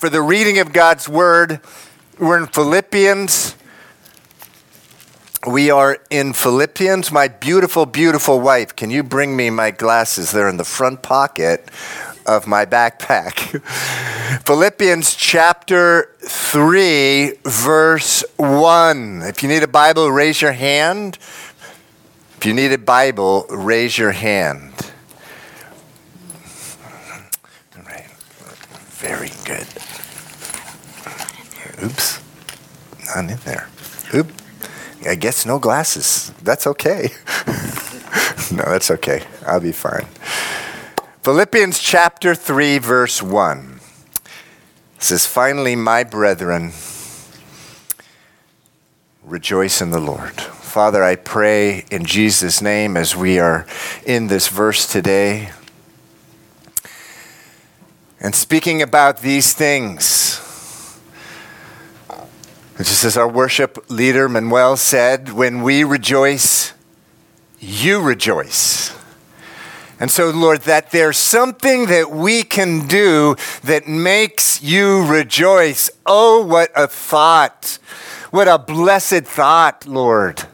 for the reading of God's word. We're in Philippians. We are in Philippians. My beautiful, beautiful wife, can you bring me my glasses? They're in the front pocket of my backpack. Philippians chapter 3, verse 1. If you need a Bible, raise your hand. If you need a Bible, raise your hand. All right. Very good. Oops. Not in there. Oop. I guess no glasses. That's okay. no, that's okay. I'll be fine. Philippians chapter 3, verse 1 says, Finally, my brethren, rejoice in the Lord. Father, I pray in Jesus' name as we are in this verse today and speaking about these things. Just as our worship leader Manuel said, when we rejoice, you rejoice. And so, Lord, that there's something that we can do that makes you rejoice. Oh, what a thought! What a blessed thought, Lord.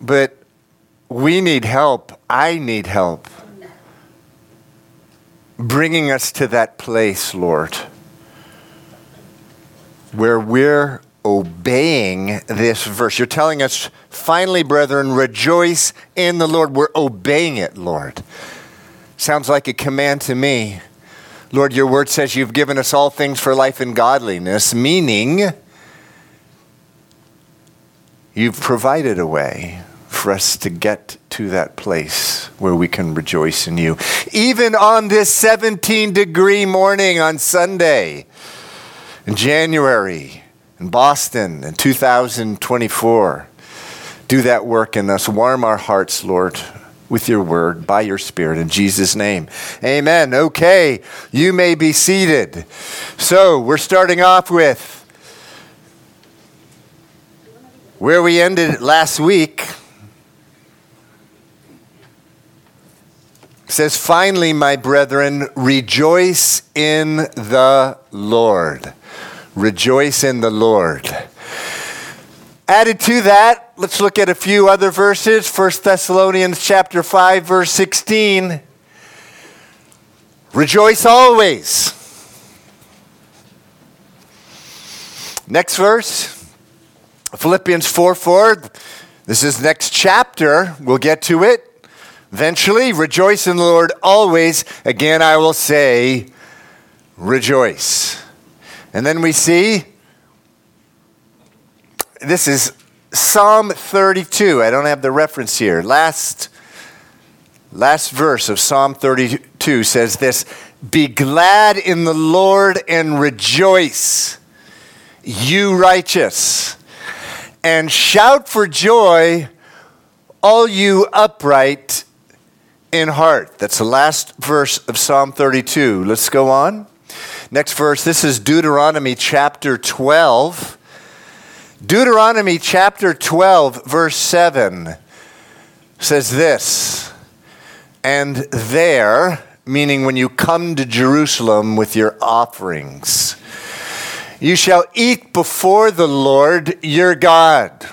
But we need help. I need help. Bringing us to that place, Lord, where we're obeying this verse. You're telling us, finally, brethren, rejoice in the Lord. We're obeying it, Lord. Sounds like a command to me. Lord, your word says you've given us all things for life and godliness, meaning you've provided a way for us to get to that place where we can rejoice in you. Even on this 17 degree morning on Sunday in January in Boston in 2024. Do that work in us. Warm our hearts, Lord, with your word, by your spirit, in Jesus' name. Amen. Okay, you may be seated. So, we're starting off with where we ended last week. It says, Finally, my brethren, rejoice in the Lord. Rejoice in the Lord. Added to that, let's look at a few other verses. 1 Thessalonians chapter 5 verse 16. Rejoice always. Next verse. Philippians 4 4. This is next chapter. We'll get to it eventually. Rejoice in the Lord always. Again, I will say, rejoice. And then we see this is Psalm 32. I don't have the reference here. Last last verse of Psalm 32 says this, "Be glad in the Lord and rejoice, you righteous, and shout for joy, all you upright in heart." That's the last verse of Psalm 32. Let's go on. Next verse, this is Deuteronomy chapter 12. Deuteronomy chapter 12, verse 7 says this And there, meaning when you come to Jerusalem with your offerings, you shall eat before the Lord your God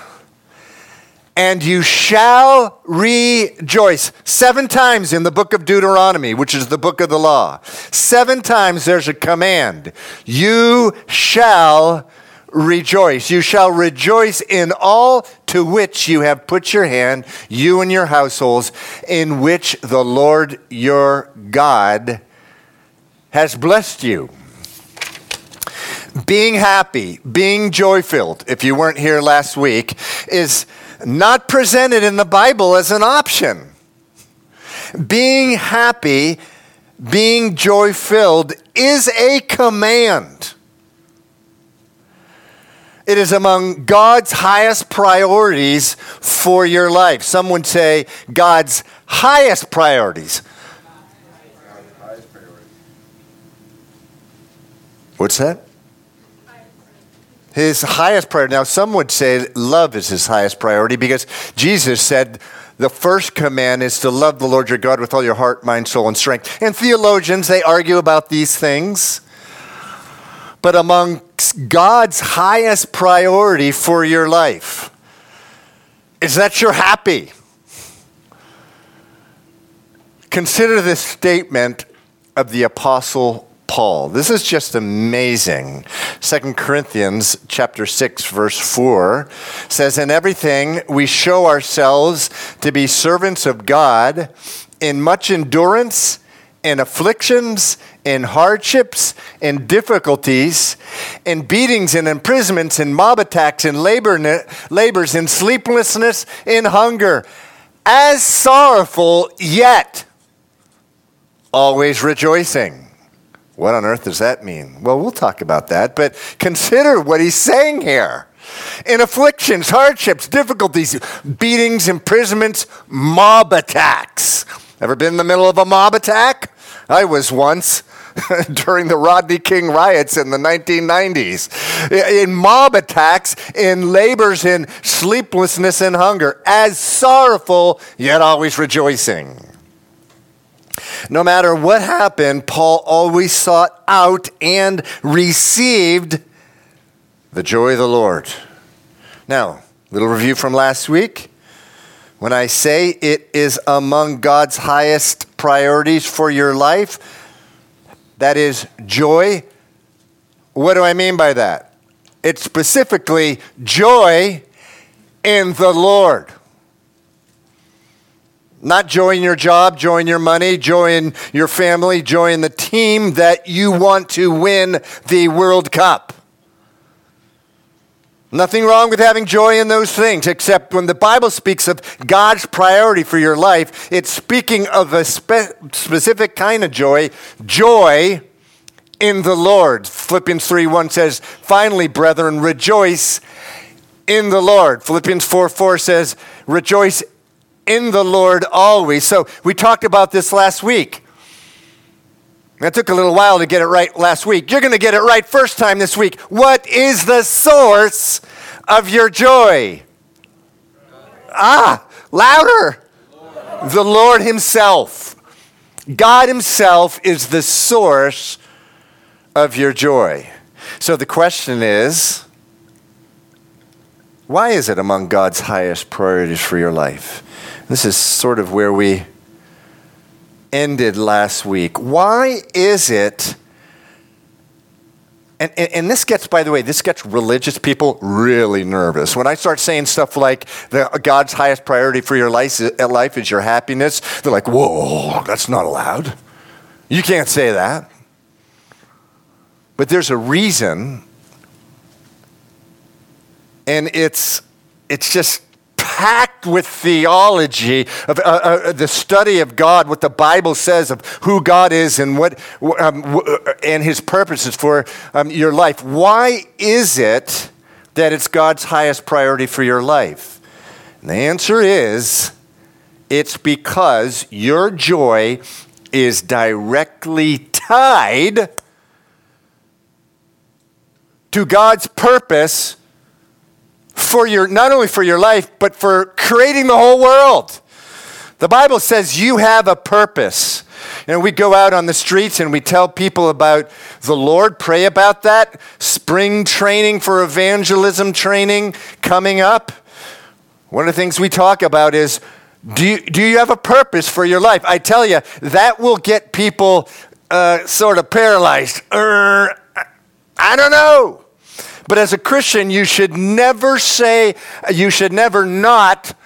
and you shall rejoice. Seven times in the book of Deuteronomy, which is the book of the law, seven times there's a command. You shall rejoice. You shall rejoice in all to which you have put your hand, you and your households, in which the Lord your God has blessed you. Being happy, being joy filled, if you weren't here last week, is not presented in the Bible as an option. Being happy, being joy filled is a command. It is among God's highest priorities for your life. Some would say God's highest priorities. What's that? His highest priority. Now, some would say love is his highest priority because Jesus said the first command is to love the Lord your God with all your heart, mind, soul, and strength. And theologians, they argue about these things. But among God's highest priority for your life is that you're happy. Consider this statement of the Apostle Paul. This is just amazing. 2 Corinthians chapter 6 verse 4 says in everything we show ourselves to be servants of God in much endurance, in afflictions, in hardships, in difficulties, in beatings, in imprisonments, in mob attacks, in labor, labors, in sleeplessness, in hunger, as sorrowful yet always rejoicing. What on earth does that mean? Well, we'll talk about that, but consider what he's saying here. In afflictions, hardships, difficulties, beatings, imprisonments, mob attacks. Ever been in the middle of a mob attack? I was once. during the Rodney King riots in the 1990s, in mob attacks, in labors, in sleeplessness and hunger, as sorrowful, yet always rejoicing. No matter what happened, Paul always sought out and received the joy of the Lord. Now, little review from last week. When I say it is among God's highest priorities for your life, that is joy. What do I mean by that? It's specifically joy in the Lord. Not joy in your job, joy in your money, joy in your family, joy in the team that you want to win the World Cup. Nothing wrong with having joy in those things, except when the Bible speaks of God's priority for your life, it's speaking of a spe- specific kind of joy, joy in the Lord. Philippians 3 1 says, Finally, brethren, rejoice in the Lord. Philippians 4 4 says, Rejoice in the Lord always. So we talked about this last week. It took a little while to get it right last week. You're going to get it right first time this week. What is the source of your joy? Ah, louder. The Lord Himself. God Himself is the source of your joy. So the question is why is it among God's highest priorities for your life? This is sort of where we ended last week. Why is it? And, and, and, this gets, by the way, this gets religious people really nervous. When I start saying stuff like the, God's highest priority for your life, uh, life is your happiness, they're like, whoa, that's not allowed. You can't say that. But there's a reason, and it's, it's just packed with theology of uh, uh, the study of God, what the Bible says of who God is and what um, uh, and His purposes for um, your life. Why is it that it's God's highest priority for your life? And the answer is, it's because your joy is directly tied to God's purpose for your, not only for your life, but for creating the whole world. The Bible says you have a purpose. And we go out on the streets and we tell people about the Lord, pray about that. Spring training for evangelism training coming up. One of the things we talk about is do you, do you have a purpose for your life? I tell you, that will get people uh, sort of paralyzed. Uh, I don't know. But as a Christian, you should never say, you should never not,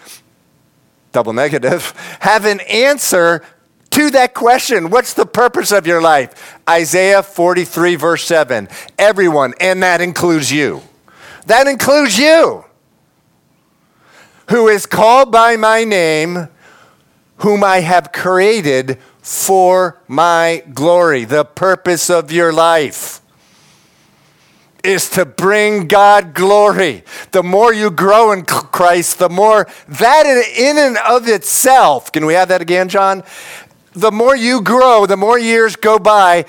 double negative, have an answer to that question. What's the purpose of your life? Isaiah 43, verse 7. Everyone, and that includes you. That includes you. Who is called by my name, whom I have created for my glory, the purpose of your life is to bring God glory. The more you grow in Christ, the more that in and of itself, can we have that again, John? The more you grow, the more years go by,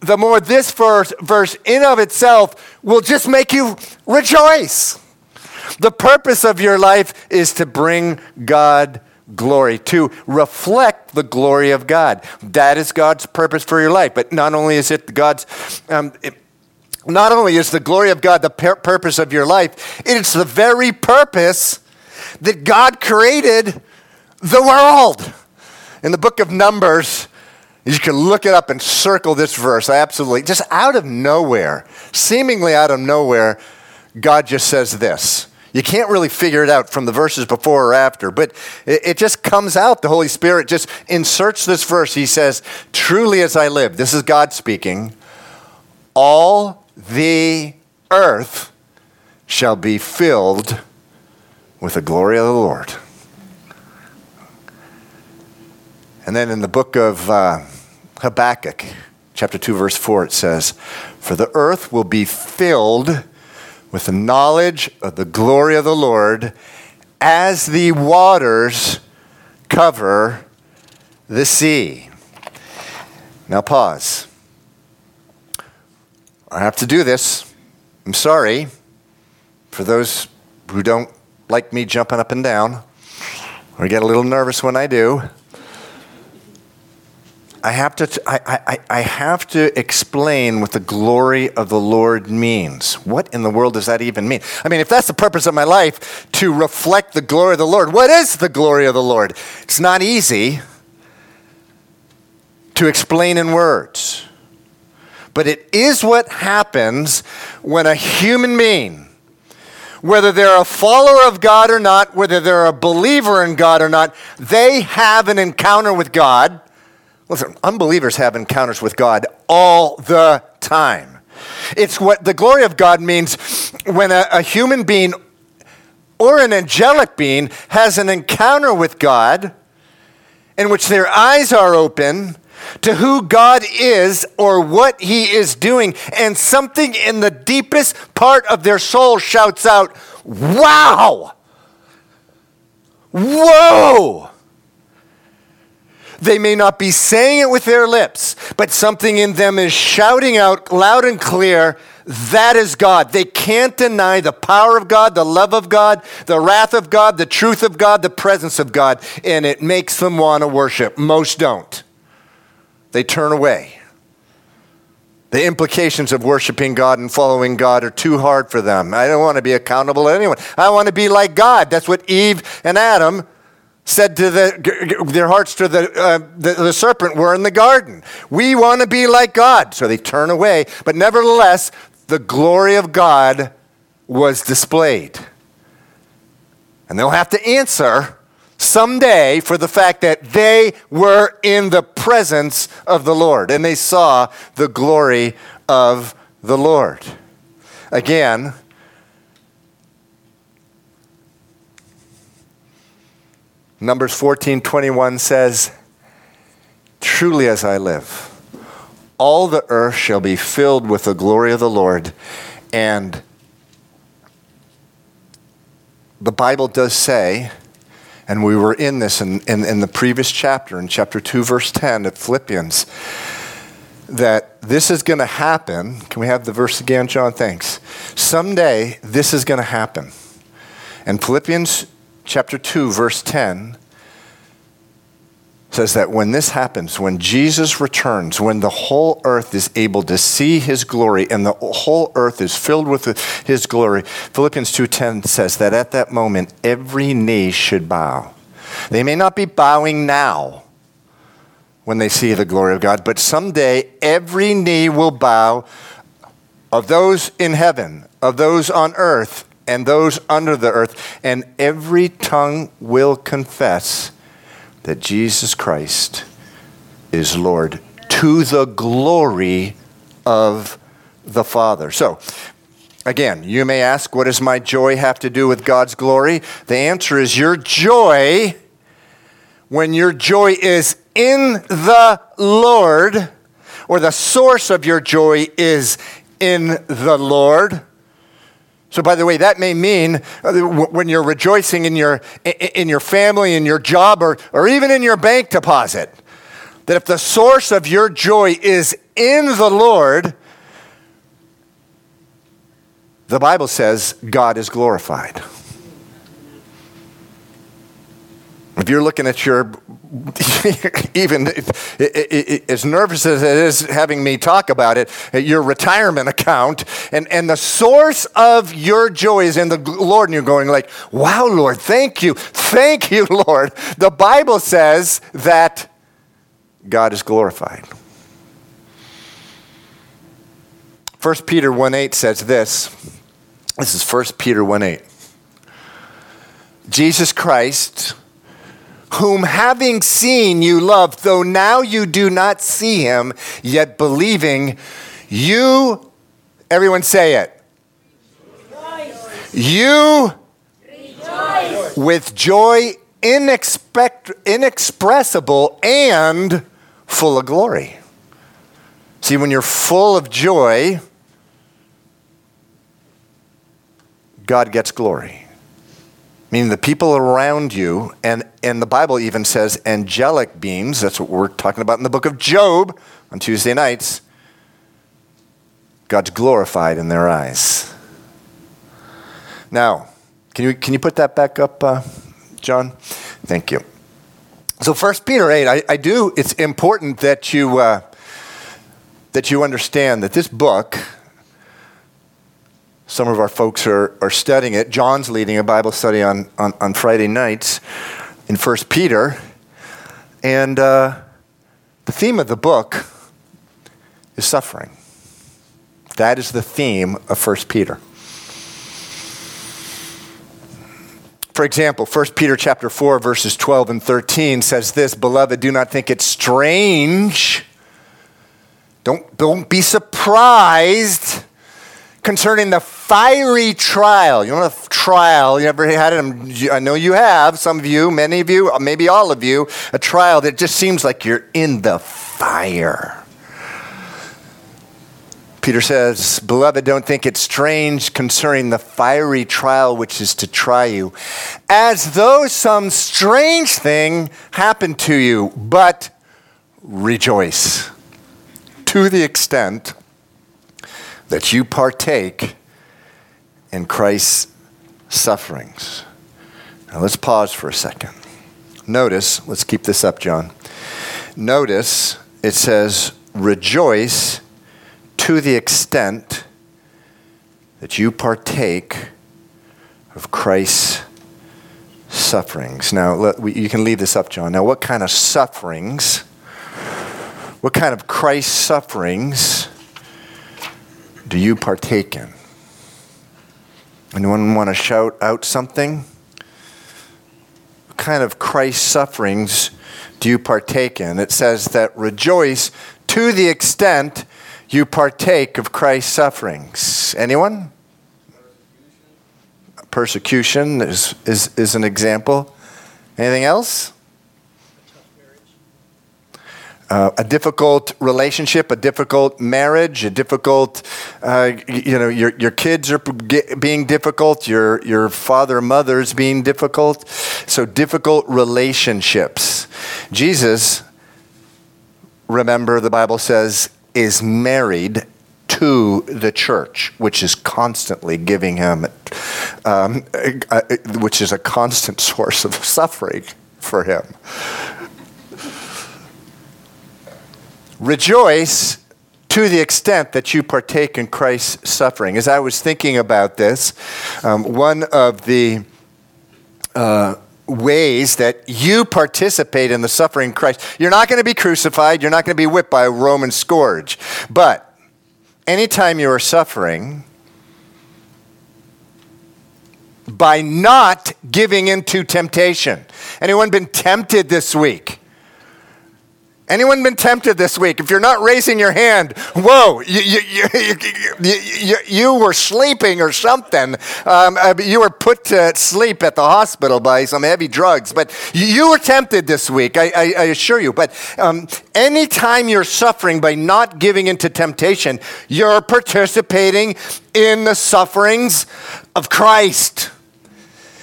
the more this verse, verse in of itself will just make you rejoice. The purpose of your life is to bring God glory, to reflect the glory of God. That is God's purpose for your life. But not only is it God's, um, not only is the glory of God the pur- purpose of your life, it's the very purpose that God created the world. In the book of Numbers, you can look it up and circle this verse. Absolutely, just out of nowhere, seemingly out of nowhere, God just says this. You can't really figure it out from the verses before or after, but it, it, just comes out. The Holy Spirit just inserts this verse. He says, Truly as I live, this is God speaking, all the earth shall be filled with the glory of the Lord. And then in the book of uh, Habakkuk, chapter 2, verse 4, it says, For the earth will be filled with the knowledge of the glory of the Lord as the waters cover the sea. Now, pause. I have to do this. I'm sorry for those who don't like me jumping up and down or get a little nervous when I do. I have to, I, I, I have to explain what the glory of the Lord means. What in the world does that even mean? I mean, if that's the purpose of my life, to reflect the glory of the Lord, what is the glory of the Lord? It's not easy to explain in words. But it is what happens when a human being, whether they're a follower of God or not, whether they're a believer in God or not, they have an encounter with God Listen, unbelievers have encounters with God all the time. It's what the glory of God means when a, a human being or an angelic being has an encounter with God in which their eyes are open to who God is or what He is doing, and something in the deepest part of their soul shouts out, Wow! Whoa! They may not be saying it with their lips, but something in them is shouting out loud and clear, that is God. They can't deny the power of God, the love of God, the wrath of God, the truth of God, the presence of God, and it makes them want to worship. Most don't. They turn away. The implications of worshiping God and following God are too hard for them. I don't want to be accountable to anyone. I want to be like God. That's what Eve and Adam said to the, their hearts to the, uh, the, the serpent were in the garden. We want to be like God. So they turn away. But nevertheless, the glory of God was displayed. And they'll have to answer someday for the fact that they were in the presence of the Lord and they saw the glory of the Lord. Again, Numbers 14 21 says, Truly as I live, all the earth shall be filled with the glory of the Lord. And the Bible does say, and we were in this in, in, in, the previous chapter, in chapter 2, verse 10 of Philippians, that this is going to happen. Can we have the verse again, John? Thanks. Someday, this is going to happen. And Philippians chapter 2, verse 10 says that when this happens, when Jesus returns, when the whole earth is able to see his glory and the whole earth is filled with his glory, Philippians 2:10 says that at that moment every knee should bow. They may not be bowing now when they see the glory of God, but someday every knee will bow of those in heaven, of those on earth, and those under the earth, and every tongue will confess that Jesus Christ is Lord to the glory of the Father. So, again, you may ask, what does my joy have to do with God's glory? The answer is your joy, when your joy is in the Lord, or the source of your joy is in the Lord so, by the way, that may mean uh, when you're rejoicing in your, in your family, in your job, or, or even in your bank deposit, that if the source of your joy is in the Lord, the Bible says God is glorified. If you're looking at your, even as nervous as it is having me talk about it, your retirement account, and, and the source of your joy is in the Lord, and you're going like, wow, Lord, thank you. Thank you, Lord. The Bible says that God is glorified. 1 Peter 1 8 says this. This is 1 Peter 1 8. Jesus Christ whom having seen you love, though now you do not see him, yet believing, you, everyone say it. Rejoice. You, Rejoice. with joy inexpect, inexpressible and full of glory. See, when you're full of joy, God gets glory meaning the people around you, and, and the Bible even says angelic beings, that's what we're talking about in the book of Job on Tuesday nights. God's glorified in their eyes. Now, can you, can you put that back up, uh, John? Thank you. So, First Peter 8, I, I do, it's important that you, uh, that you understand that this book, some of our folks are, are studying it. John's leading a Bible study on, on, on Friday nights in 1 Peter. And uh, the theme of the book is suffering. That is the theme of 1 Peter. For example, 1 Peter chapter 4 verses 12 and 13 says this, "Beloved, do not think it strange. Don't, don't be surprised concerning the fiery trial. You know, a trial, you ever had it? I know you have, some of you, many of you, maybe all of you, a trial that just seems like you're in the fire. Peter says, Beloved, don't think it strange concerning the fiery trial which is to try you, as though some strange thing happened to you, but rejoice to the extent that you partake in Christ's sufferings. Now let's pause for a second. Notice, let's keep this up, John. Notice it says, rejoice to the extent that you partake of Christ's sufferings. Now, let, we, you can leave this up, John. Now, what kind of sufferings, what kind of Christ's sufferings do you partake in? Anyone want to shout out something? What kind of Christ sufferings do you partake in? It says that rejoice to the extent you partake of Christ's sufferings. Anyone? Persecution, Persecution is, is, is an example. Anything else? Uh, a difficult relationship, a difficult marriage, a difficult, uh, you know, your, your kids are being difficult, your, your father, mother's being difficult. So, difficult relationships. Jesus, remember, the Bible says, is married to the church, which is constantly giving him, um, uh, which is a constant source of suffering for him. Rejoice to the extent that you partake in Christ's suffering. As I was thinking about this, um, one of the uh, ways that you participate in the suffering Christ, you're not going to be crucified, you're not going to be whipped by a Roman scourge. But anytime you are suffering, by not giving into temptation. Anyone been tempted this week? Anyone been tempted this week? If you're not raising your hand, whoa, you, you, you, you were sleeping or something. Um, uh, you were put to sleep at the hospital by some heavy drugs, but you were tempted this week, I, I, I assure you. But um, anytime you're suffering by not giving into temptation, you're participating in the sufferings of Christ.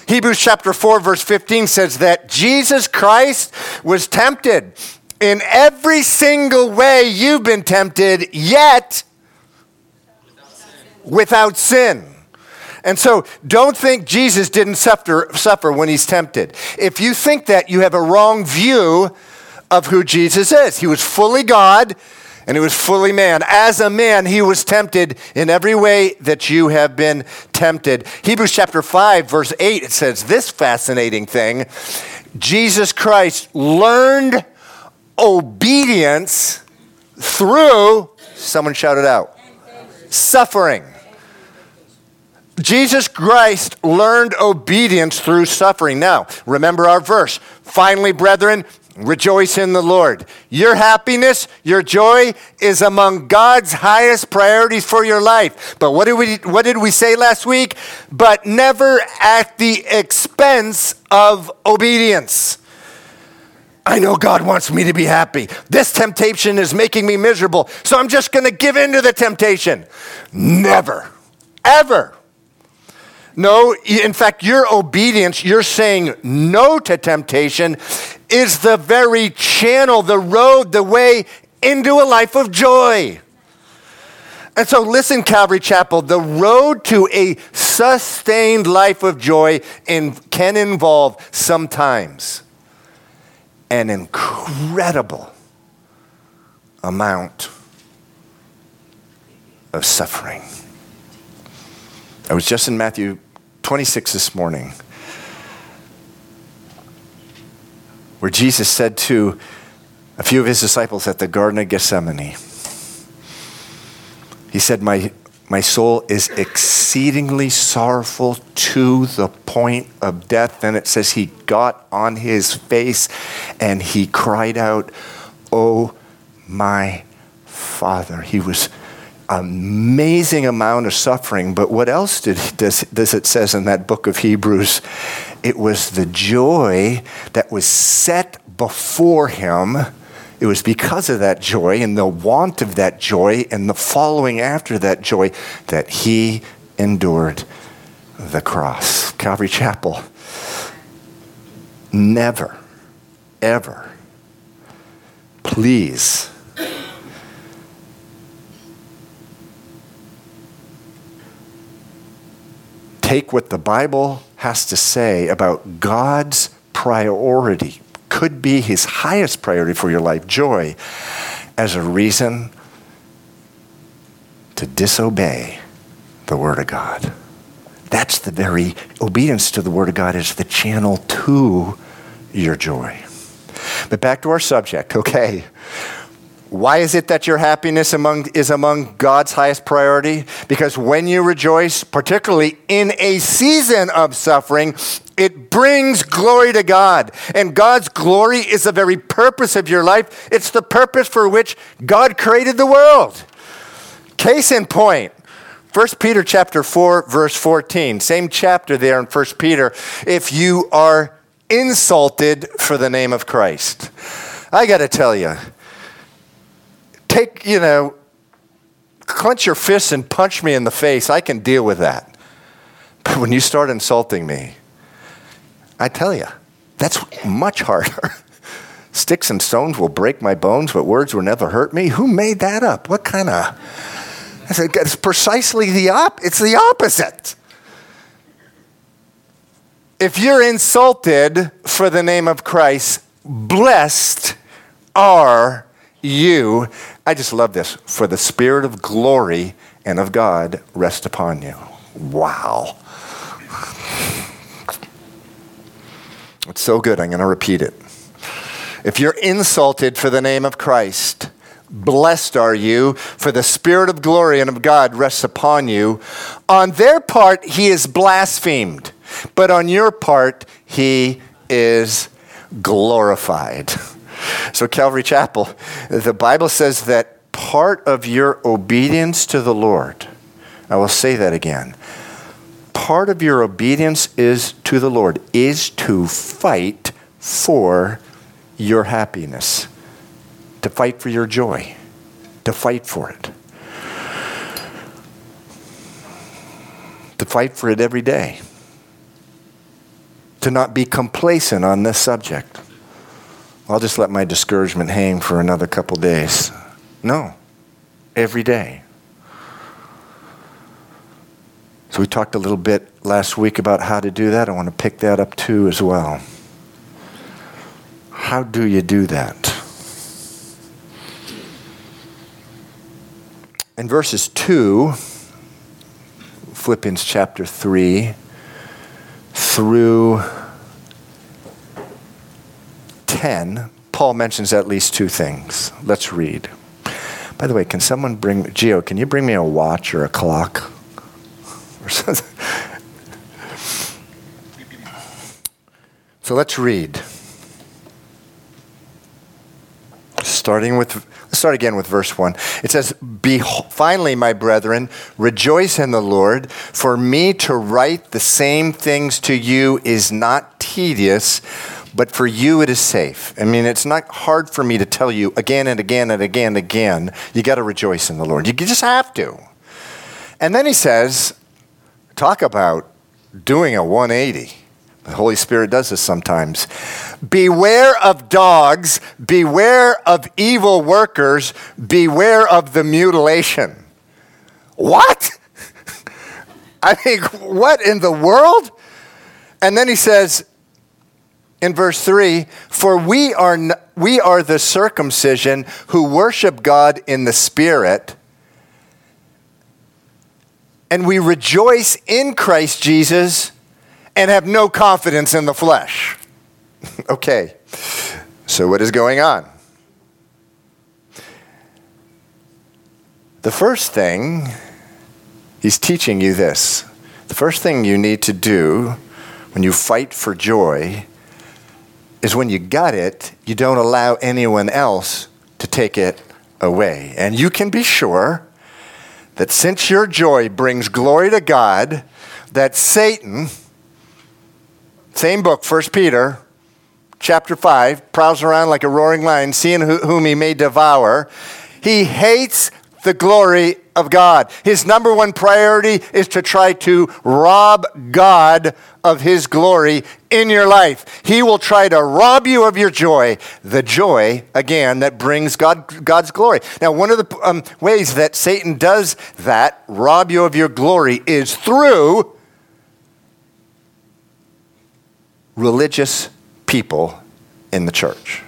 Hebrews chapter 4, verse 15 says that Jesus Christ was tempted In every single way you've been tempted, yet without sin. And so don't think Jesus didn't suffer, suffer when he's tempted. If you think that, you have a wrong view of who Jesus is. He was fully God and he was fully man. As a man, he was tempted in every way that you have been tempted. Hebrews chapter 5, verse 8, it says this fascinating thing Jesus Christ learned obedience through, someone shouted out, suffering. Jesus Christ learned obedience through suffering. Now, remember our verse. Finally, brethren, rejoice in the Lord. Your happiness, your joy is among God's highest priorities for your life. But what did we what did we say last week? But never at the expense of obedience. I know God wants me to be happy. This temptation is making me miserable, so I'm just going to give in to the temptation. Never, ever. No, in fact, your obedience, you're saying no to temptation, is the very channel, the road, the way into a life of joy. And so, listen, Calvary Chapel, the road to a sustained life of joy in, can involve sometimes an incredible amount of suffering. I was just in Matthew 26 this morning, where Jesus said to a few of his disciples at the Garden of Gethsemane, He said, My, my soul is exceedingly sorrowful to the point of death. And it says he got on his face and he cried out, Oh, my Father. He was amazing amount of suffering. But what else did, does, does it says in that book of Hebrews? It was the joy that was set before him. It was because of that joy and the want of that joy and the following after that joy that he endured the cross. Calvary Chapel. Never, ever, please take what the Bible has to say about God's priority, could be his highest priority for your life, joy, as a reason to disobey the Word of God. That's the very obedience to the Word of God is the channel to your joy. But back to our subject, okay. Why is it that your happiness among, is among God's highest priority? Because when you rejoice, particularly in a season of suffering, it brings glory to God. And God's glory is the very purpose of your life. It's the purpose for which God created the world. Case in point, 1 Peter chapter 4 verse 14. Same chapter there in 1 Peter. If you are insulted for the name of Christ. I got to tell you, take, you know, clench your fists and punch me in the face. I can deal with that. But when you start insulting me, I tell you, that's much harder. Sticks and stones will break my bones, but words will never hurt me. Who made that up? What kind of? I said, it's precisely the op. It's the opposite. If you're insulted for the name of Christ, blessed are you, I just love this, for the spirit of glory and of God rest upon you. Wow. It's so good, I'm going to repeat it. If you're insulted for the name of Christ, blessed are you, for the spirit of glory and of God rests upon you. On their part, he is blasphemed, but on your part, he is glorified. So, Calvary Chapel, the Bible says that part of your obedience to the Lord, I will say that again. Part of your obedience is to the Lord is to fight for your happiness, to fight for your joy, to fight for it. To fight for it every day. To not be complacent on this subject I'll just let my discouragement hang for another couple days. No, every day. So we talked a little bit last week about how to do that. I want to pick that up too as well. How do you do that? In verses 2, Philippians chapter 3, through 10, Paul mentions at least two things. Let's read. By the way, can someone bring, Geo, can you bring me a watch or a clock? Or something? So let's read. Starting with Let's start again with verse 1. It says, Finally, my brethren, rejoice in the Lord. For me to write the same things to you is not tedious, but for you it is safe. I mean, it's not hard for me to tell you again and again and again and again, you got to rejoice in the Lord. You just have to. And then he says, Talk about doing a 180. The Holy Spirit does this sometimes. Beware of dogs, beware of evil workers, beware of the mutilation. What? I mean, what in the world? And then he says in verse 3 For we are, we are the circumcision who worship God in the Spirit, and we rejoice in Christ Jesus and have no confidence in the flesh. okay, so what is going on? The first thing, he's teaching you this. The first thing you need to do when you fight for joy is when you got it, you don't allow anyone else to take it away. And you can be sure that since your joy brings glory to God, that Satan, same book, 1 Peter, chapter 5, prowls around like a roaring lion, seeing whom he may devour. He hates the glory of God. His number one priority is to try to rob God of his glory in your life. He will try to rob you of your joy, the joy, again, that brings God, God's glory. Now, one of the um, ways that Satan does that, rob you of your glory, is through religious people in the church.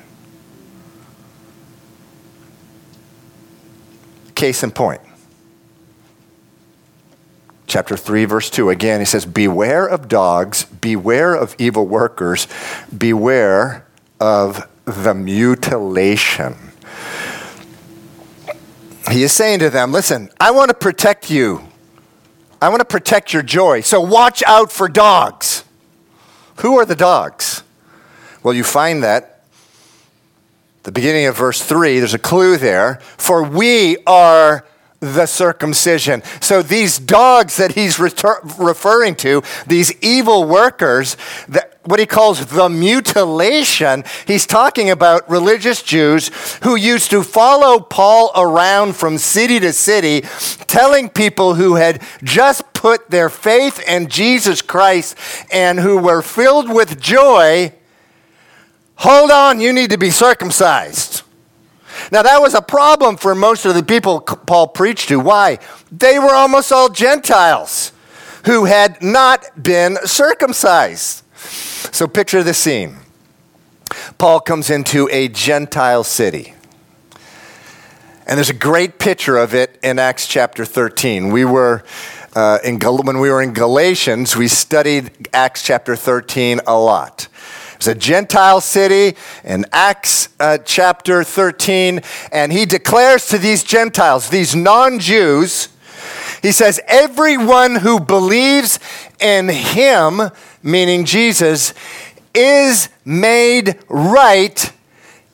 Case in point. Chapter 3, verse 2. Again, he says, Beware of dogs, beware of evil workers, beware of the mutilation. He is saying to them, Listen, I want to protect you. I want to protect your joy. So watch out for dogs. Who are the dogs? Well, you find that the beginning of verse 3, there's a clue there. For we are the circumcision. So these dogs that he's retur- referring to, these evil workers, that what he calls the mutilation, he's talking about religious Jews who used to follow Paul around from city to city, telling people who had just put their faith in Jesus Christ and who were filled with joy, hold on, you need to be circumcised. Now, that was a problem for most of the people Paul preached to. Why? They were almost all Gentiles who had not been circumcised. So, picture the scene Paul comes into a Gentile city. And there's a great picture of it in Acts chapter 13. We were uh, in when we were in Galatians, we studied Acts chapter 13 a lot. It's a Gentile city in Acts uh, chapter 13, and he declares to these Gentiles, these non Jews, he says, Everyone who believes in him, meaning Jesus, is made right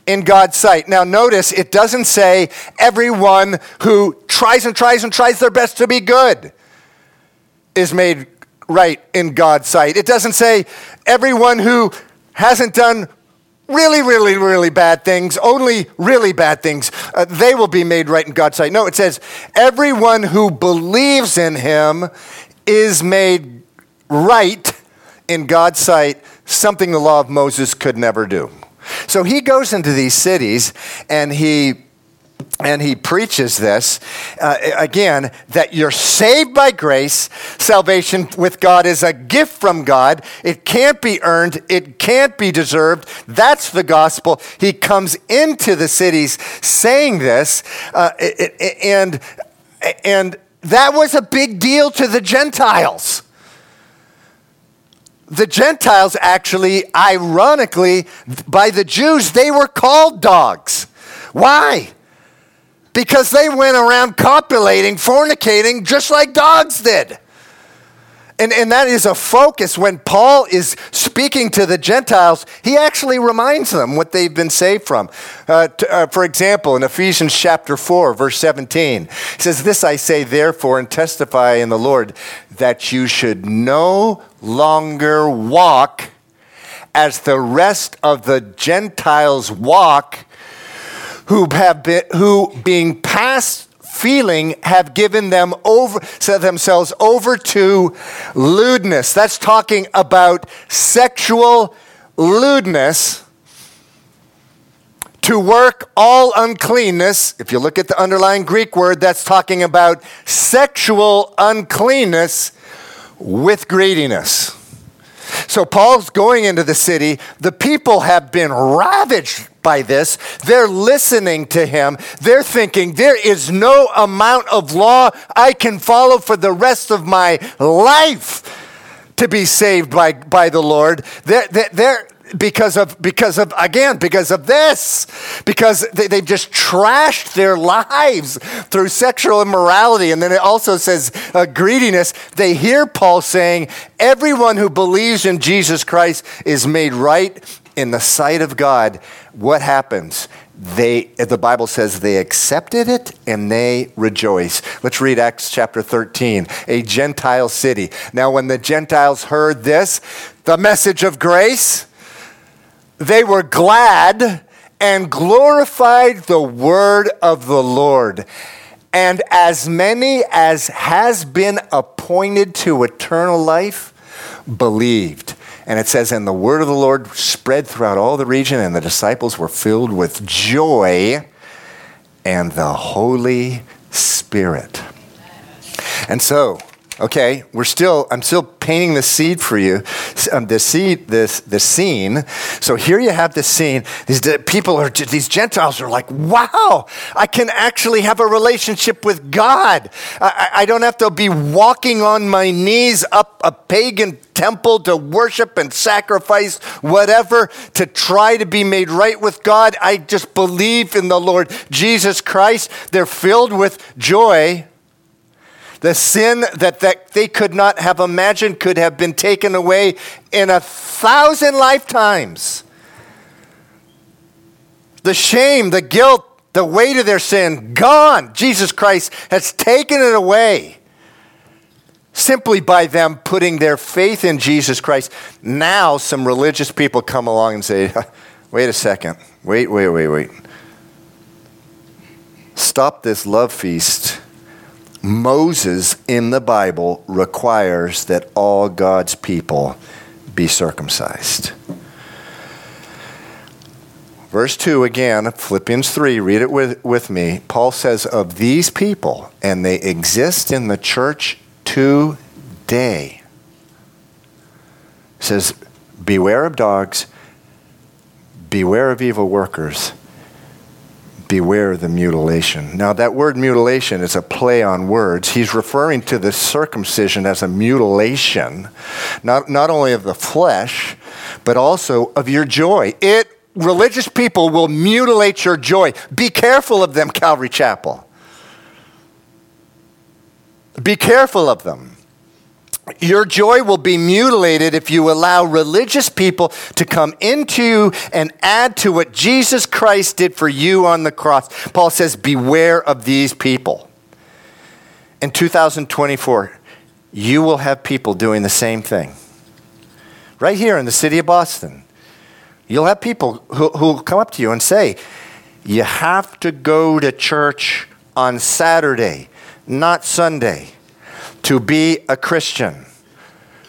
in God's sight. Now, notice it doesn't say everyone who tries and tries and tries their best to be good is made right in God's sight. It doesn't say everyone who hasn't done really, really, really bad things, only really bad things, uh, they will be made right in God's sight. No, it says, everyone who believes in him is made right in God's sight, something the law of Moses could never do. So he goes into these cities and he and he preaches this uh, again that you're saved by grace. Salvation with God is a gift from God. It can't be earned, it can't be deserved. That's the gospel. He comes into the cities saying this, uh, and, and that was a big deal to the Gentiles. The Gentiles actually, ironically, by the Jews, they were called dogs. Why? Because they went around copulating, fornicating, just like dogs did. And, and that is a focus. When Paul is speaking to the Gentiles, he actually reminds them what they've been saved from. Uh, uh, for example, in Ephesians chapter 4, verse 17, he says, This I say, therefore, and testify in the Lord, that you should no longer walk as the rest of the Gentiles walk who have been, who being past feeling have given them over set themselves over to lewdness. That's talking about sexual lewdness to work all uncleanness. If you look at the underlying greek word that's talking about sexual uncleanness with greediness so Paul's going into the city. The people have been ravaged by this. They're listening to him. They're thinking, there is no amount of law I can follow for the rest of my life to be saved by, by the Lord. They're, they're, because of because of again because of this because they, they've just trashed their lives through sexual immorality. And then it also says uh, greediness. They hear paul saying everyone who believes in jesus christ is made right in the sight of god. What happens? They the bible says they accepted it and they rejoice. Let's read acts chapter 13 a gentile city. Now when the gentiles heard this the message of grace they were glad and glorified the word of the Lord. And as many as has been appointed to eternal life believed. And it says, And the word of the Lord spread throughout all the region, and the disciples were filled with joy and the Holy Spirit. And so, Okay, we're still. I'm still painting the seed for you, um, the seed, this the scene. So here you have the scene. These people are these Gentiles are like, wow, I can actually have a relationship with God. I, I don't have to be walking on my knees up a pagan temple to worship and sacrifice whatever to try to be made right with God. I just believe in the Lord Jesus Christ. They're filled with joy the sin that, that they could not have imagined could have been taken away in a thousand lifetimes. The shame, the guilt, the weight of their sin, gone. Jesus Christ has taken it away simply by them putting their faith in Jesus Christ. Now, some religious people come along and say, wait a second, wait, wait, wait, wait. Stop this love feast Moses in the Bible requires that all God's people be circumcised. Verse 2 again, Philippians 3, read it with, with me. Paul says, Of these people, and they exist in the church today. says, Beware of dogs, beware of evil workers beware the mutilation. Now, that word mutilation is a play on words. He's referring to the circumcision as a mutilation, not, not only of the flesh, but also of your joy. It religious people will mutilate your joy. Be careful of them, Calvary Chapel. Be careful of them. Your joy will be mutilated if you allow religious people to come into and add to what Jesus Christ did for you on the cross. Paul says, Beware of these people. In 2024, you will have people doing the same thing. Right here in the city of Boston, you'll have people who will come up to you and say, You have to go to church on Saturday, not Sunday to be a Christian.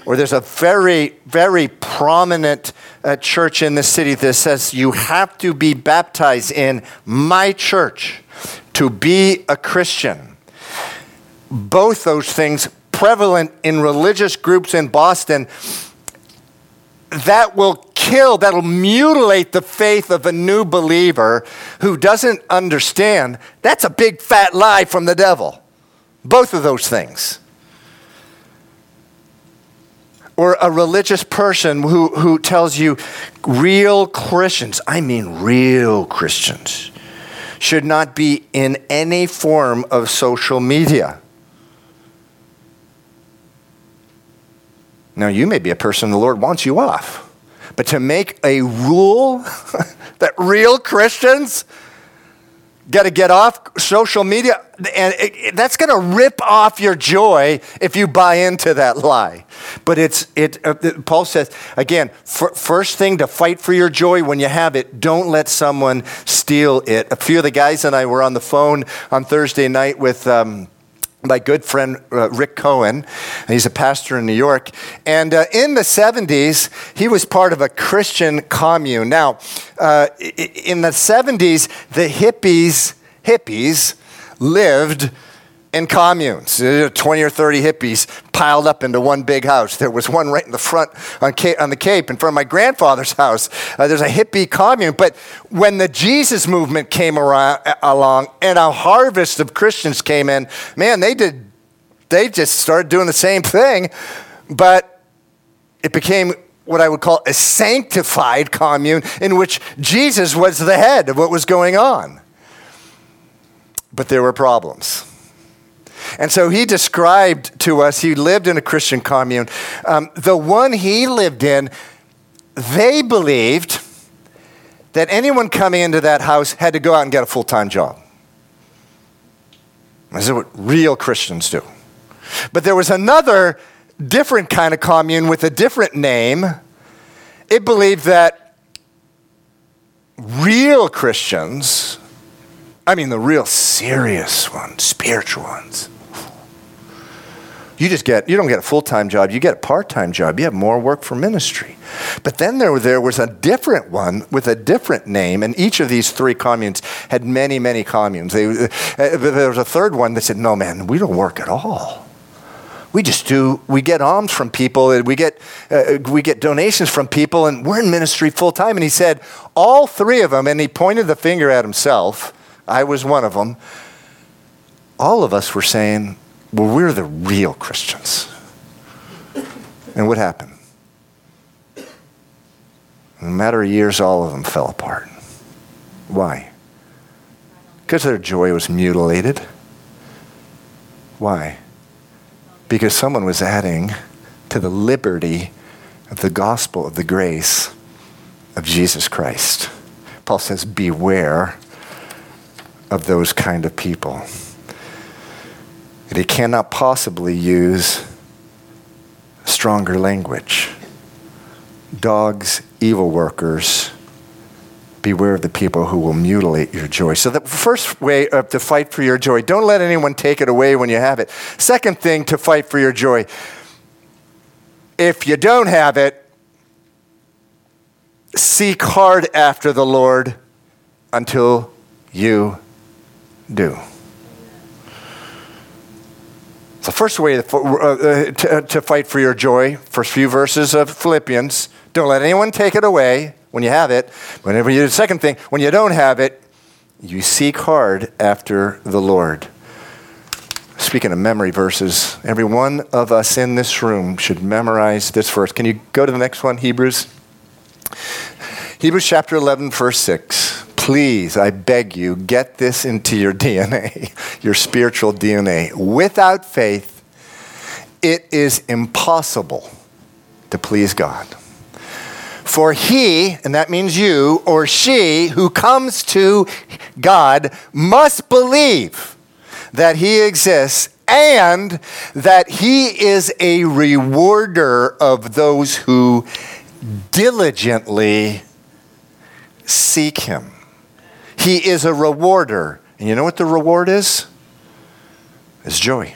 or there's a very, very prominent uh, church in the city that says you have to be baptized in my church to be a Christian. Both those things prevalent in religious groups in Boston that will kill, that'll mutilate the faith of a new believer who doesn't understand. That's a big fat lie from the devil. Both of those things. Or a religious person who, who tells you real Christians, I mean real Christians, should not be in any form of social media. Now, you may be a person the Lord wants you off. But to make a rule that real Christians got to get off social media, and it, it, that's going to rip off your joy if you buy into that lie. But it's it. Uh, Paul says again, first thing to fight for your joy when you have it. Don't let someone steal it. A few of the guys and I were on the phone on Thursday night with. Um, my good friend uh, Rick Cohen. He's a pastor in New York. And uh, in the 70s, he was part of a Christian commune. Now, uh, in the 70s, the hippies, hippies lived in communes. 20 or 30 hippies piled up into one big house. There was one right in the front on, on the Cape in front of my grandfather's house. Uh, there's a hippie commune. But when the Jesus movement came around, along and a harvest of Christians came in, man, they did, they just started doing the same thing. But it became what I would call a sanctified commune in which Jesus was the head of what was going on. But there were problems. And so he described to us, he lived in a Christian commune. Um, the one he lived in, they believed that anyone coming into that house had to go out and get a full time job. This is what real Christians do. But there was another different kind of commune with a different name. It believed that real Christians, I mean the real serious ones, spiritual ones, you just get, you don't get a full time job, you get a part time job. You have more work for ministry. But then there, there was a different one with a different name, and each of these three communes had many, many communes. They, uh, there was a third one that said, No, man, we don't work at all. We just do, we get alms from people, we get, uh, we get donations from people, and we're in ministry full time. And he said, All three of them, and he pointed the finger at himself, I was one of them, all of us were saying, well, we're the real Christians. And what happened? In a matter of years, all of them fell apart. Why? Because their joy was mutilated. Why? Because someone was adding to the liberty of the gospel of the grace of Jesus Christ. Paul says, Beware of those kind of people. They cannot possibly use stronger language. Dogs, evil workers, beware of the people who will mutilate your joy. So, the first way uh, to fight for your joy, don't let anyone take it away when you have it. Second thing to fight for your joy, if you don't have it, seek hard after the Lord until you do. The first way to, uh, to, to fight for your joy, first few verses of Philippians, don't let anyone take it away when you have it. Whenever you the second thing, when you don't have it, you seek hard after the Lord. Speaking of memory verses, every one of us in this room should memorize this verse. Can you go to the next one, Hebrews? Hebrews chapter 11, verse 6 please, I beg you, get this into your DNA, your spiritual DNA. Without faith, it is impossible to please God. For he, and that means you or she, who comes to God must believe that he exists and that he is a rewarder of those who diligently seek him. He is a rewarder. And you know what the reward is? It's joy.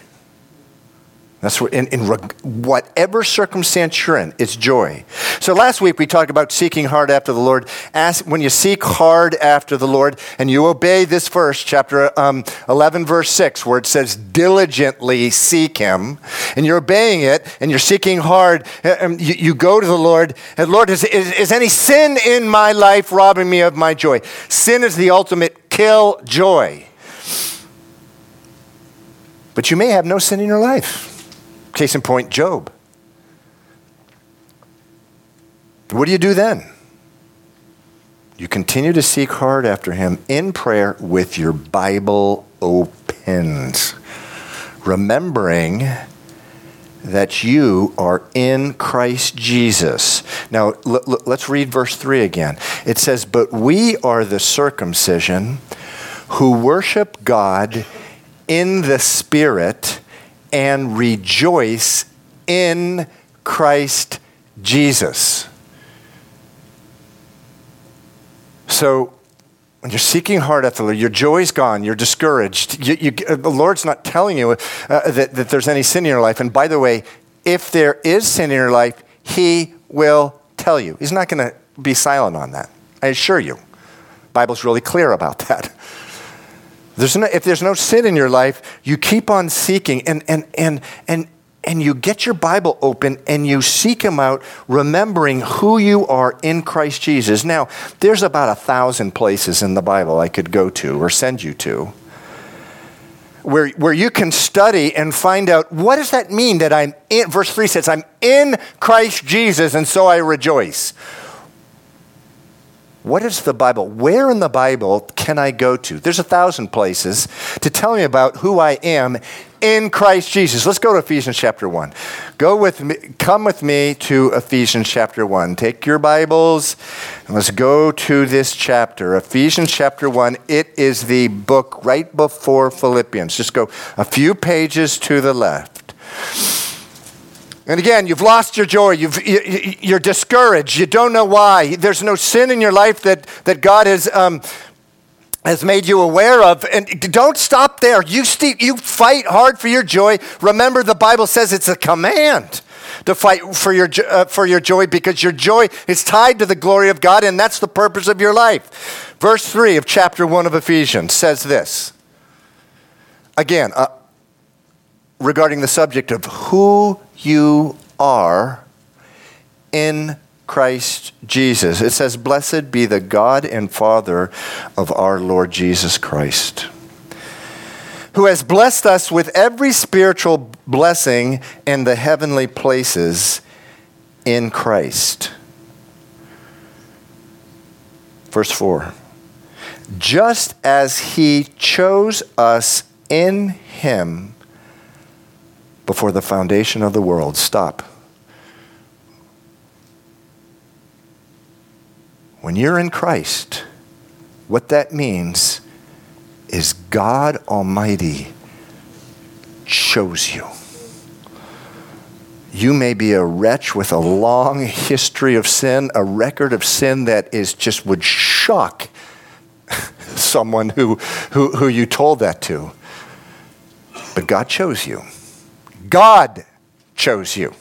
That's what, in, in whatever circumstance you're in, it's joy. So last week we talked about seeking hard after the Lord. Ask, when you seek hard after the Lord and you obey this verse, chapter um, 11, verse 6, where it says, diligently seek him, and you're obeying it and you're seeking hard, and you, you go to the Lord, and Lord, is, is, is any sin in my life robbing me of my joy? Sin is the ultimate kill joy. But you may have no sin in your life. Case in point, Job. What do you do then? You continue to seek hard after him in prayer with your Bible opened, remembering that you are in Christ Jesus. Now, l- l- let's read verse 3 again. It says, But we are the circumcision who worship God in the Spirit and rejoice in Christ Jesus. So, when you're seeking hard after the Lord, your joy's gone, you're discouraged. You, you, the Lord's not telling you uh, that, that there's any sin in your life. And by the way, if there is sin in your life, He will tell you. He's not going to be silent on that. I assure you. Bible's really clear about that. There's no, if there's no sin in your life, you keep on seeking and, and, and, and, and you get your Bible open and you seek Him out, remembering who you are in Christ Jesus. Now, there's about a thousand places in the Bible I could go to or send you to where, where you can study and find out what does that mean that I'm in, verse 3 says, I'm in Christ Jesus and so I rejoice. What is the Bible? Where in the Bible can I go to? There's a thousand places to tell me about who I am in Christ Jesus. Let's go to Ephesians chapter 1. Go with me, come with me to Ephesians chapter 1. Take your Bibles and let's go to this chapter. Ephesians chapter 1. It is the book right before Philippians. Just go a few pages to the left. And again, you've lost your joy. You've, you, are discouraged. You don't know why. There's no sin in your life that, that God has, um, has made you aware of. And don't stop there. You, st- you fight hard for your joy. Remember, the Bible says it's a command to fight for your, uh, for your joy because your joy is tied to the glory of God, and that's the purpose of your life. Verse 3 of chapter 1 of Ephesians says this. Again, uh, regarding the subject of who you are in Christ Jesus. It says, Blessed be the God and Father of our Lord Jesus Christ, who has blessed us with every spiritual blessing in the heavenly places in Christ. Verse 4 Just as he chose us in him before the foundation of the world. Stop. When you're in Christ, what that means is God Almighty chose you. You may be a wretch with a long history of sin, a record of sin that is just would shock someone who, who, who you told that to. But God chose you. God chose you.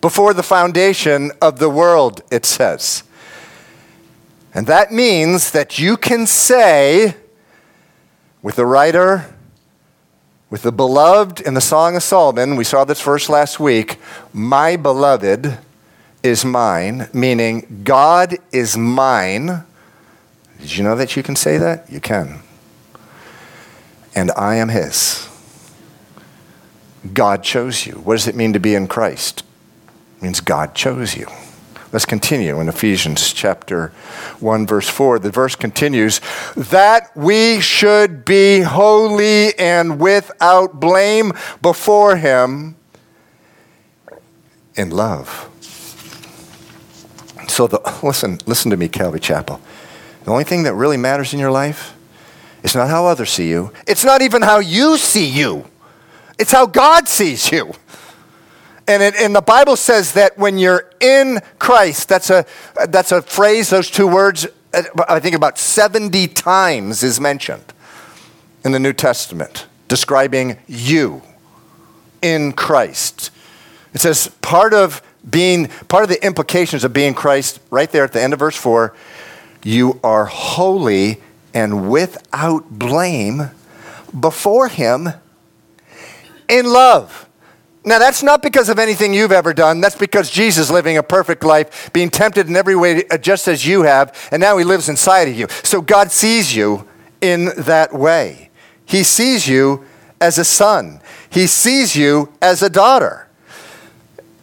Before the foundation of the world, it says. And that means that you can say, with the writer, with the beloved in the Song of Solomon, we saw this verse last week, my beloved is mine, meaning God is mine. Did you know that you can say that? You can. And I am his. God chose you. What does it mean to be in Christ? It means God chose you. Let's continue in Ephesians chapter 1, verse 4. The verse continues that we should be holy and without blame before Him in love. So, the, listen, listen to me, Calvary Chapel. The only thing that really matters in your life is not how others see you, it's not even how you see you. It's how God sees you. And, it, and the Bible says that when you're in Christ, that's a, that's a phrase, those two words, uh, I think about 70 times is mentioned in the New Testament, describing you. in Christ. It says part of being, part of the implications of being Christ, right there at the end of verse 4, you are holy and without blame before Him in love. Now, that's not because of anything you've ever done. That's because Jesus living a perfect life, being tempted in every way uh, just as you have, and now he lives inside of you. So God sees you in that way. He sees you as a son, he sees you as a daughter,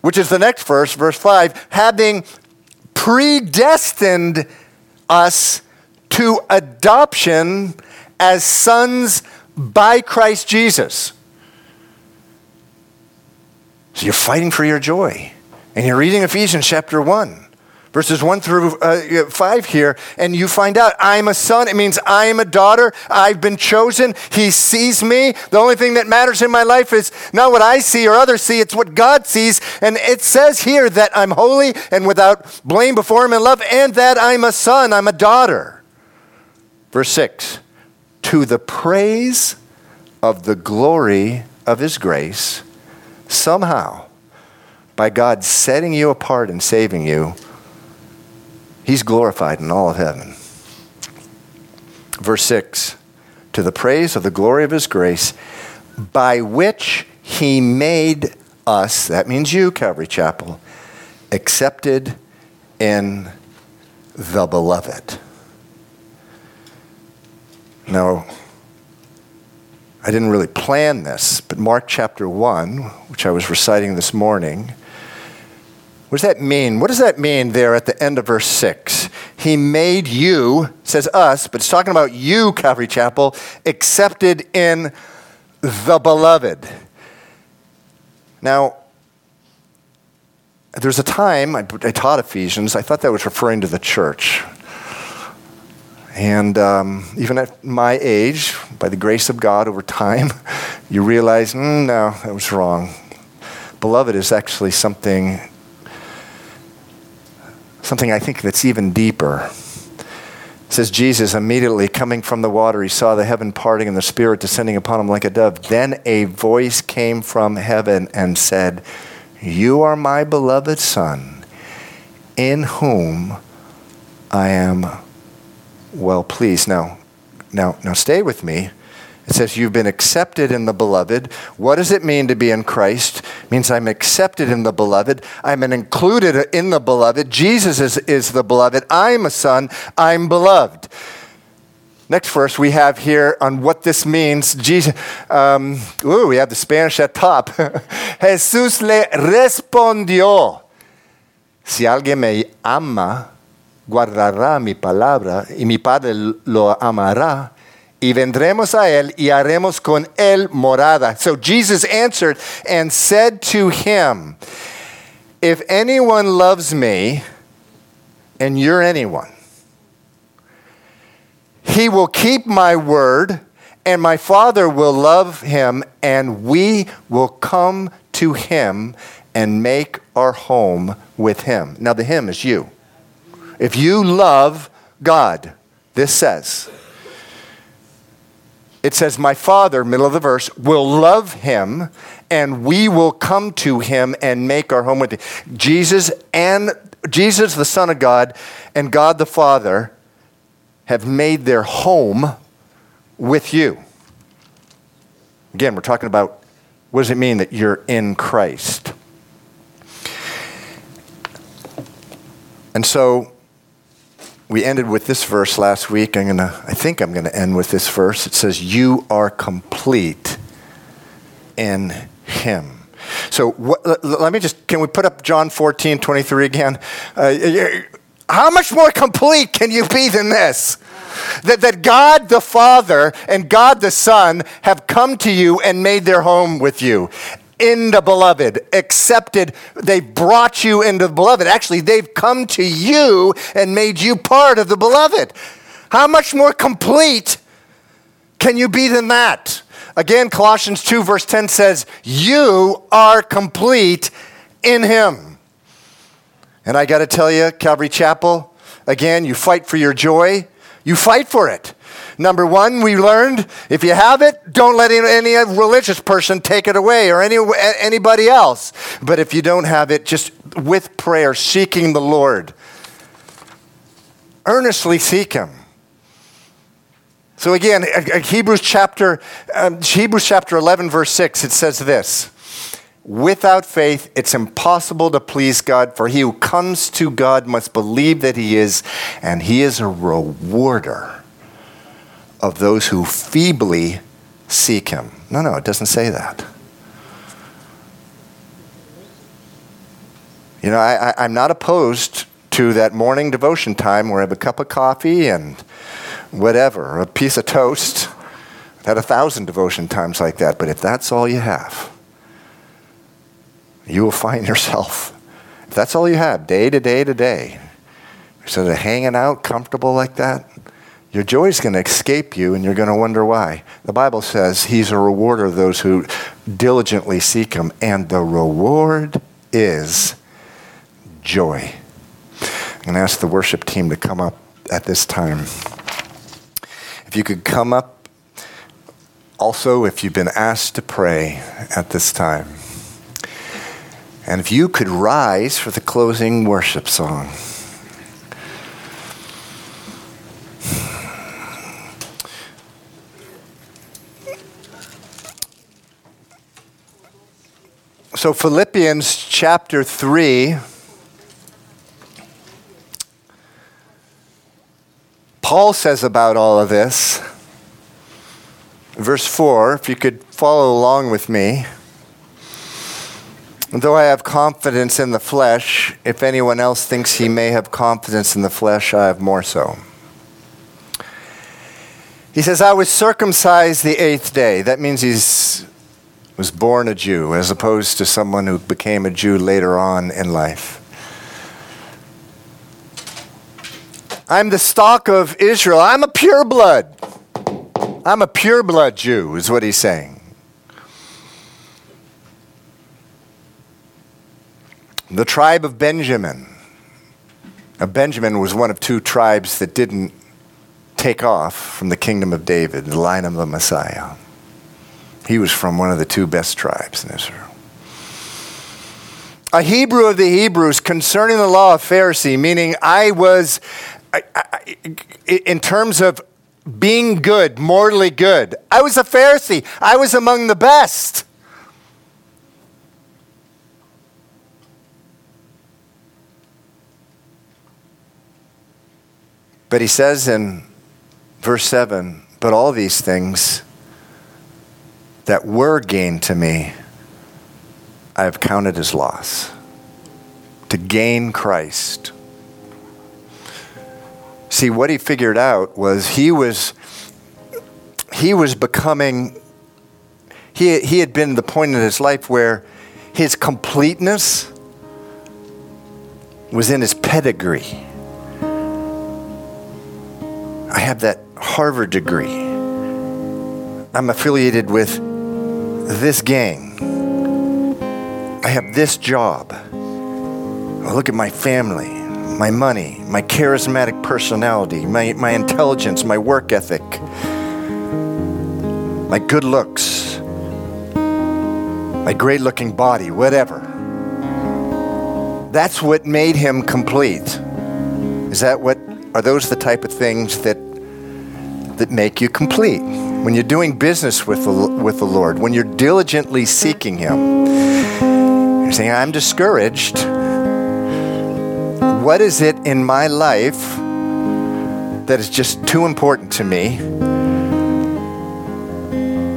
which is the next verse, verse 5 having predestined us to adoption as sons by Christ Jesus. So you're fighting for your joy. And you're reading Ephesians chapter 1, verses 1 through uh, 5 here, and you find out I'm a son. It means I'm a daughter. I've been chosen. He sees me. The only thing that matters in my life is not what I see or others see, it's what God sees. And it says here that I'm holy and without blame before Him in love, and that I'm a son, I'm a daughter. Verse 6 To the praise of the glory of His grace somehow, by God setting you apart and saving you, He's glorified in all of heaven. Verse 6 To the praise of the glory of His grace, by which He made us, that means you, Calvary Chapel, accepted in the beloved. Now, I didn't really plan this, but Mark chapter 1, which I was reciting this morning, what does that mean? What does that mean there at the end of verse 6? He made you, says us, but it's talking about you, Calvary Chapel, accepted in the beloved. Now, there's a time I, I taught Ephesians, I thought that was referring to the church. And um, even at my age, by the grace of God over time, you realize, mm, no, that was wrong. Beloved is actually something, something I think that's even deeper. It says Jesus immediately coming from the water, he saw the heaven parting and the Spirit descending upon him like a dove. Then a voice came from heaven and said, You are my beloved Son, in whom I am well pleased. Now, now, now stay with me. It says you've been accepted in the beloved. What does it mean to be in Christ? It means I'm accepted in the beloved. I'm included in the beloved. Jesus is, is the beloved. I'm a son. I'm beloved. Next verse we have here on what this means. Jesus, um, ooh, we have the Spanish at top. Jesús le respondió, si alguien me ama, guardará mi palabra y mi Padre lo amará. Y vendremos a él y haremos con él morada. So Jesus answered and said to him, If anyone loves me, and you're anyone, he will keep my word, and my Father will love him, and we will come to him and make our home with him. Now, the him is you. If you love God, this says, it says, My Father, middle of the verse, will love him, and we will come to him and make our home with him. Jesus and Jesus, the Son of God, and God the Father have made their home with you. Again, we're talking about what does it mean that you're in Christ? And so we ended with this verse last week. I'm gonna, I think I'm going to end with this verse. It says, You are complete in Him. So what, let me just, can we put up John 14, 23 again? Uh, how much more complete can you be than this? That, that God the Father and God the Son have come to you and made their home with you in the beloved, accepted. They brought you into the beloved. Actually, they've come to you and made you part of the beloved. How much more complete can you be than that? Again, Colossians 2, verse 10 says, You are complete in Him. And I got to tell you, Calvary Chapel, again, you fight for your joy, you fight for it. Number one, we learned if you have it, don't let any, religious person take it away or any, anybody else. But if you don't have it, just with prayer, seeking the Lord, earnestly seek Him. So again, Hebrews chapter, um, Hebrews chapter 11, verse 6, it says this. Without faith, it's impossible to please God, for he who comes to God must believe that he is, and he is a rewarder of those who feebly seek him. No, no, it doesn't say that. You know, I, am not opposed to that morning devotion time where I have a cup of coffee and whatever, a piece of toast. I've had a thousand devotion times like that, but if that's all you have, you will find yourself, if that's all you have, day to day to day, instead of hanging out comfortable like that, your joy is going to escape you and you're going to wonder why. The Bible says he's a rewarder of those who diligently seek him, and the reward is joy. I'm going to ask the worship team to come up at this time. If you could come up, also, if you've been asked to pray at this time. And if you could rise for the closing worship song. So, Philippians chapter 3. Paul says about all of this, verse 4, if you could follow along with me. Though I have confidence in the flesh, if anyone else thinks he may have confidence in the flesh, I have more so. He says, I was circumcised the eighth day. That means he was born a Jew, as opposed to someone who became a Jew later on in life. I'm the stock of Israel. I'm a pure blood. I'm a pure blood Jew, is what he's saying. The tribe of Benjamin. Now, Benjamin was one of two tribes that didn't take off from the kingdom of David, the line of the Messiah. He was from one of the two best tribes in Israel. A Hebrew of the Hebrews concerning the law of Pharisee, meaning I was, I, I, in terms of being good, morally good, I was a Pharisee. I was among the best. But he says in verse 7 But all these things that were gain to me, I have counted as loss. To gain Christ. See, what he figured out was he was he was becoming he, he had been the point in his life where his completeness was in his pedigree. I have that Harvard degree. I'm affiliated with this gang. I have this job. look at my family, my money, my charismatic personality, my, my intelligence, my work ethic, my good looks, my great looking body, whatever. That's what made him complete. Is that what, are those the type of things that that make you complete. When you're doing business with the, with the Lord, when you're diligently seeking Him, you're saying, I'm discouraged. What is it in my life that is just too important to me?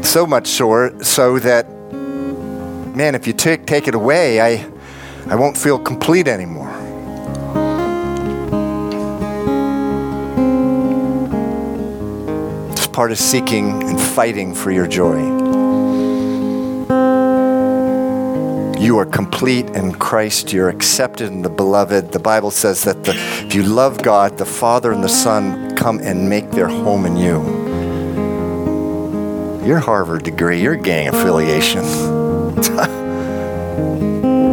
So much so, so that, man, if you take, take it away, I, I won't feel complete anymore. Part of seeking and fighting for your joy. You are complete in Christ. You're accepted in the beloved. The Bible says that the, if you love God, the Father and the Son come and make their home in you. Your Harvard degree, your gang affiliation.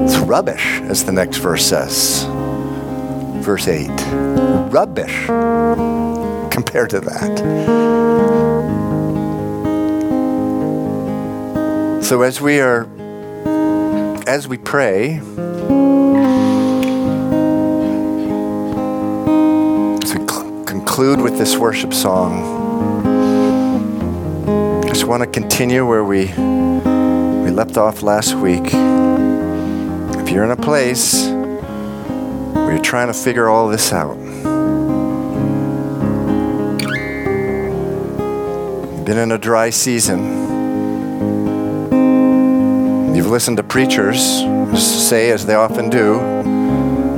it's rubbish, as the next verse says. Verse 8 rubbish compared to that. So as we are, as we pray, as we cl- conclude with this worship song, I just want to continue where we we left off last week. If you're in a place where you're trying to figure all this out, been in a dry season. You've listened to preachers say, as they often do,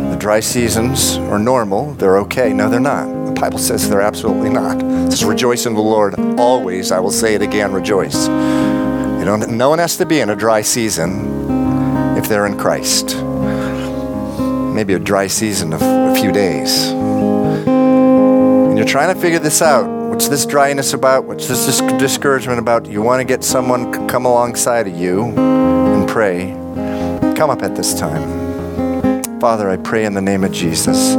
the dry seasons are normal, they're okay. No, they're not. The Bible says they're absolutely not. It says, rejoice in the Lord always. I will say it again, rejoice. You no one has to be in a dry season if they're in Christ. Maybe a dry season of a few days. And you're trying to figure this out. What's this dryness about? What's this dis- discouragement about? You want to get someone to come alongside of you and pray. Come up at this time. Father, I pray in the name of Jesus,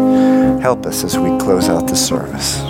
help us as we close out the service.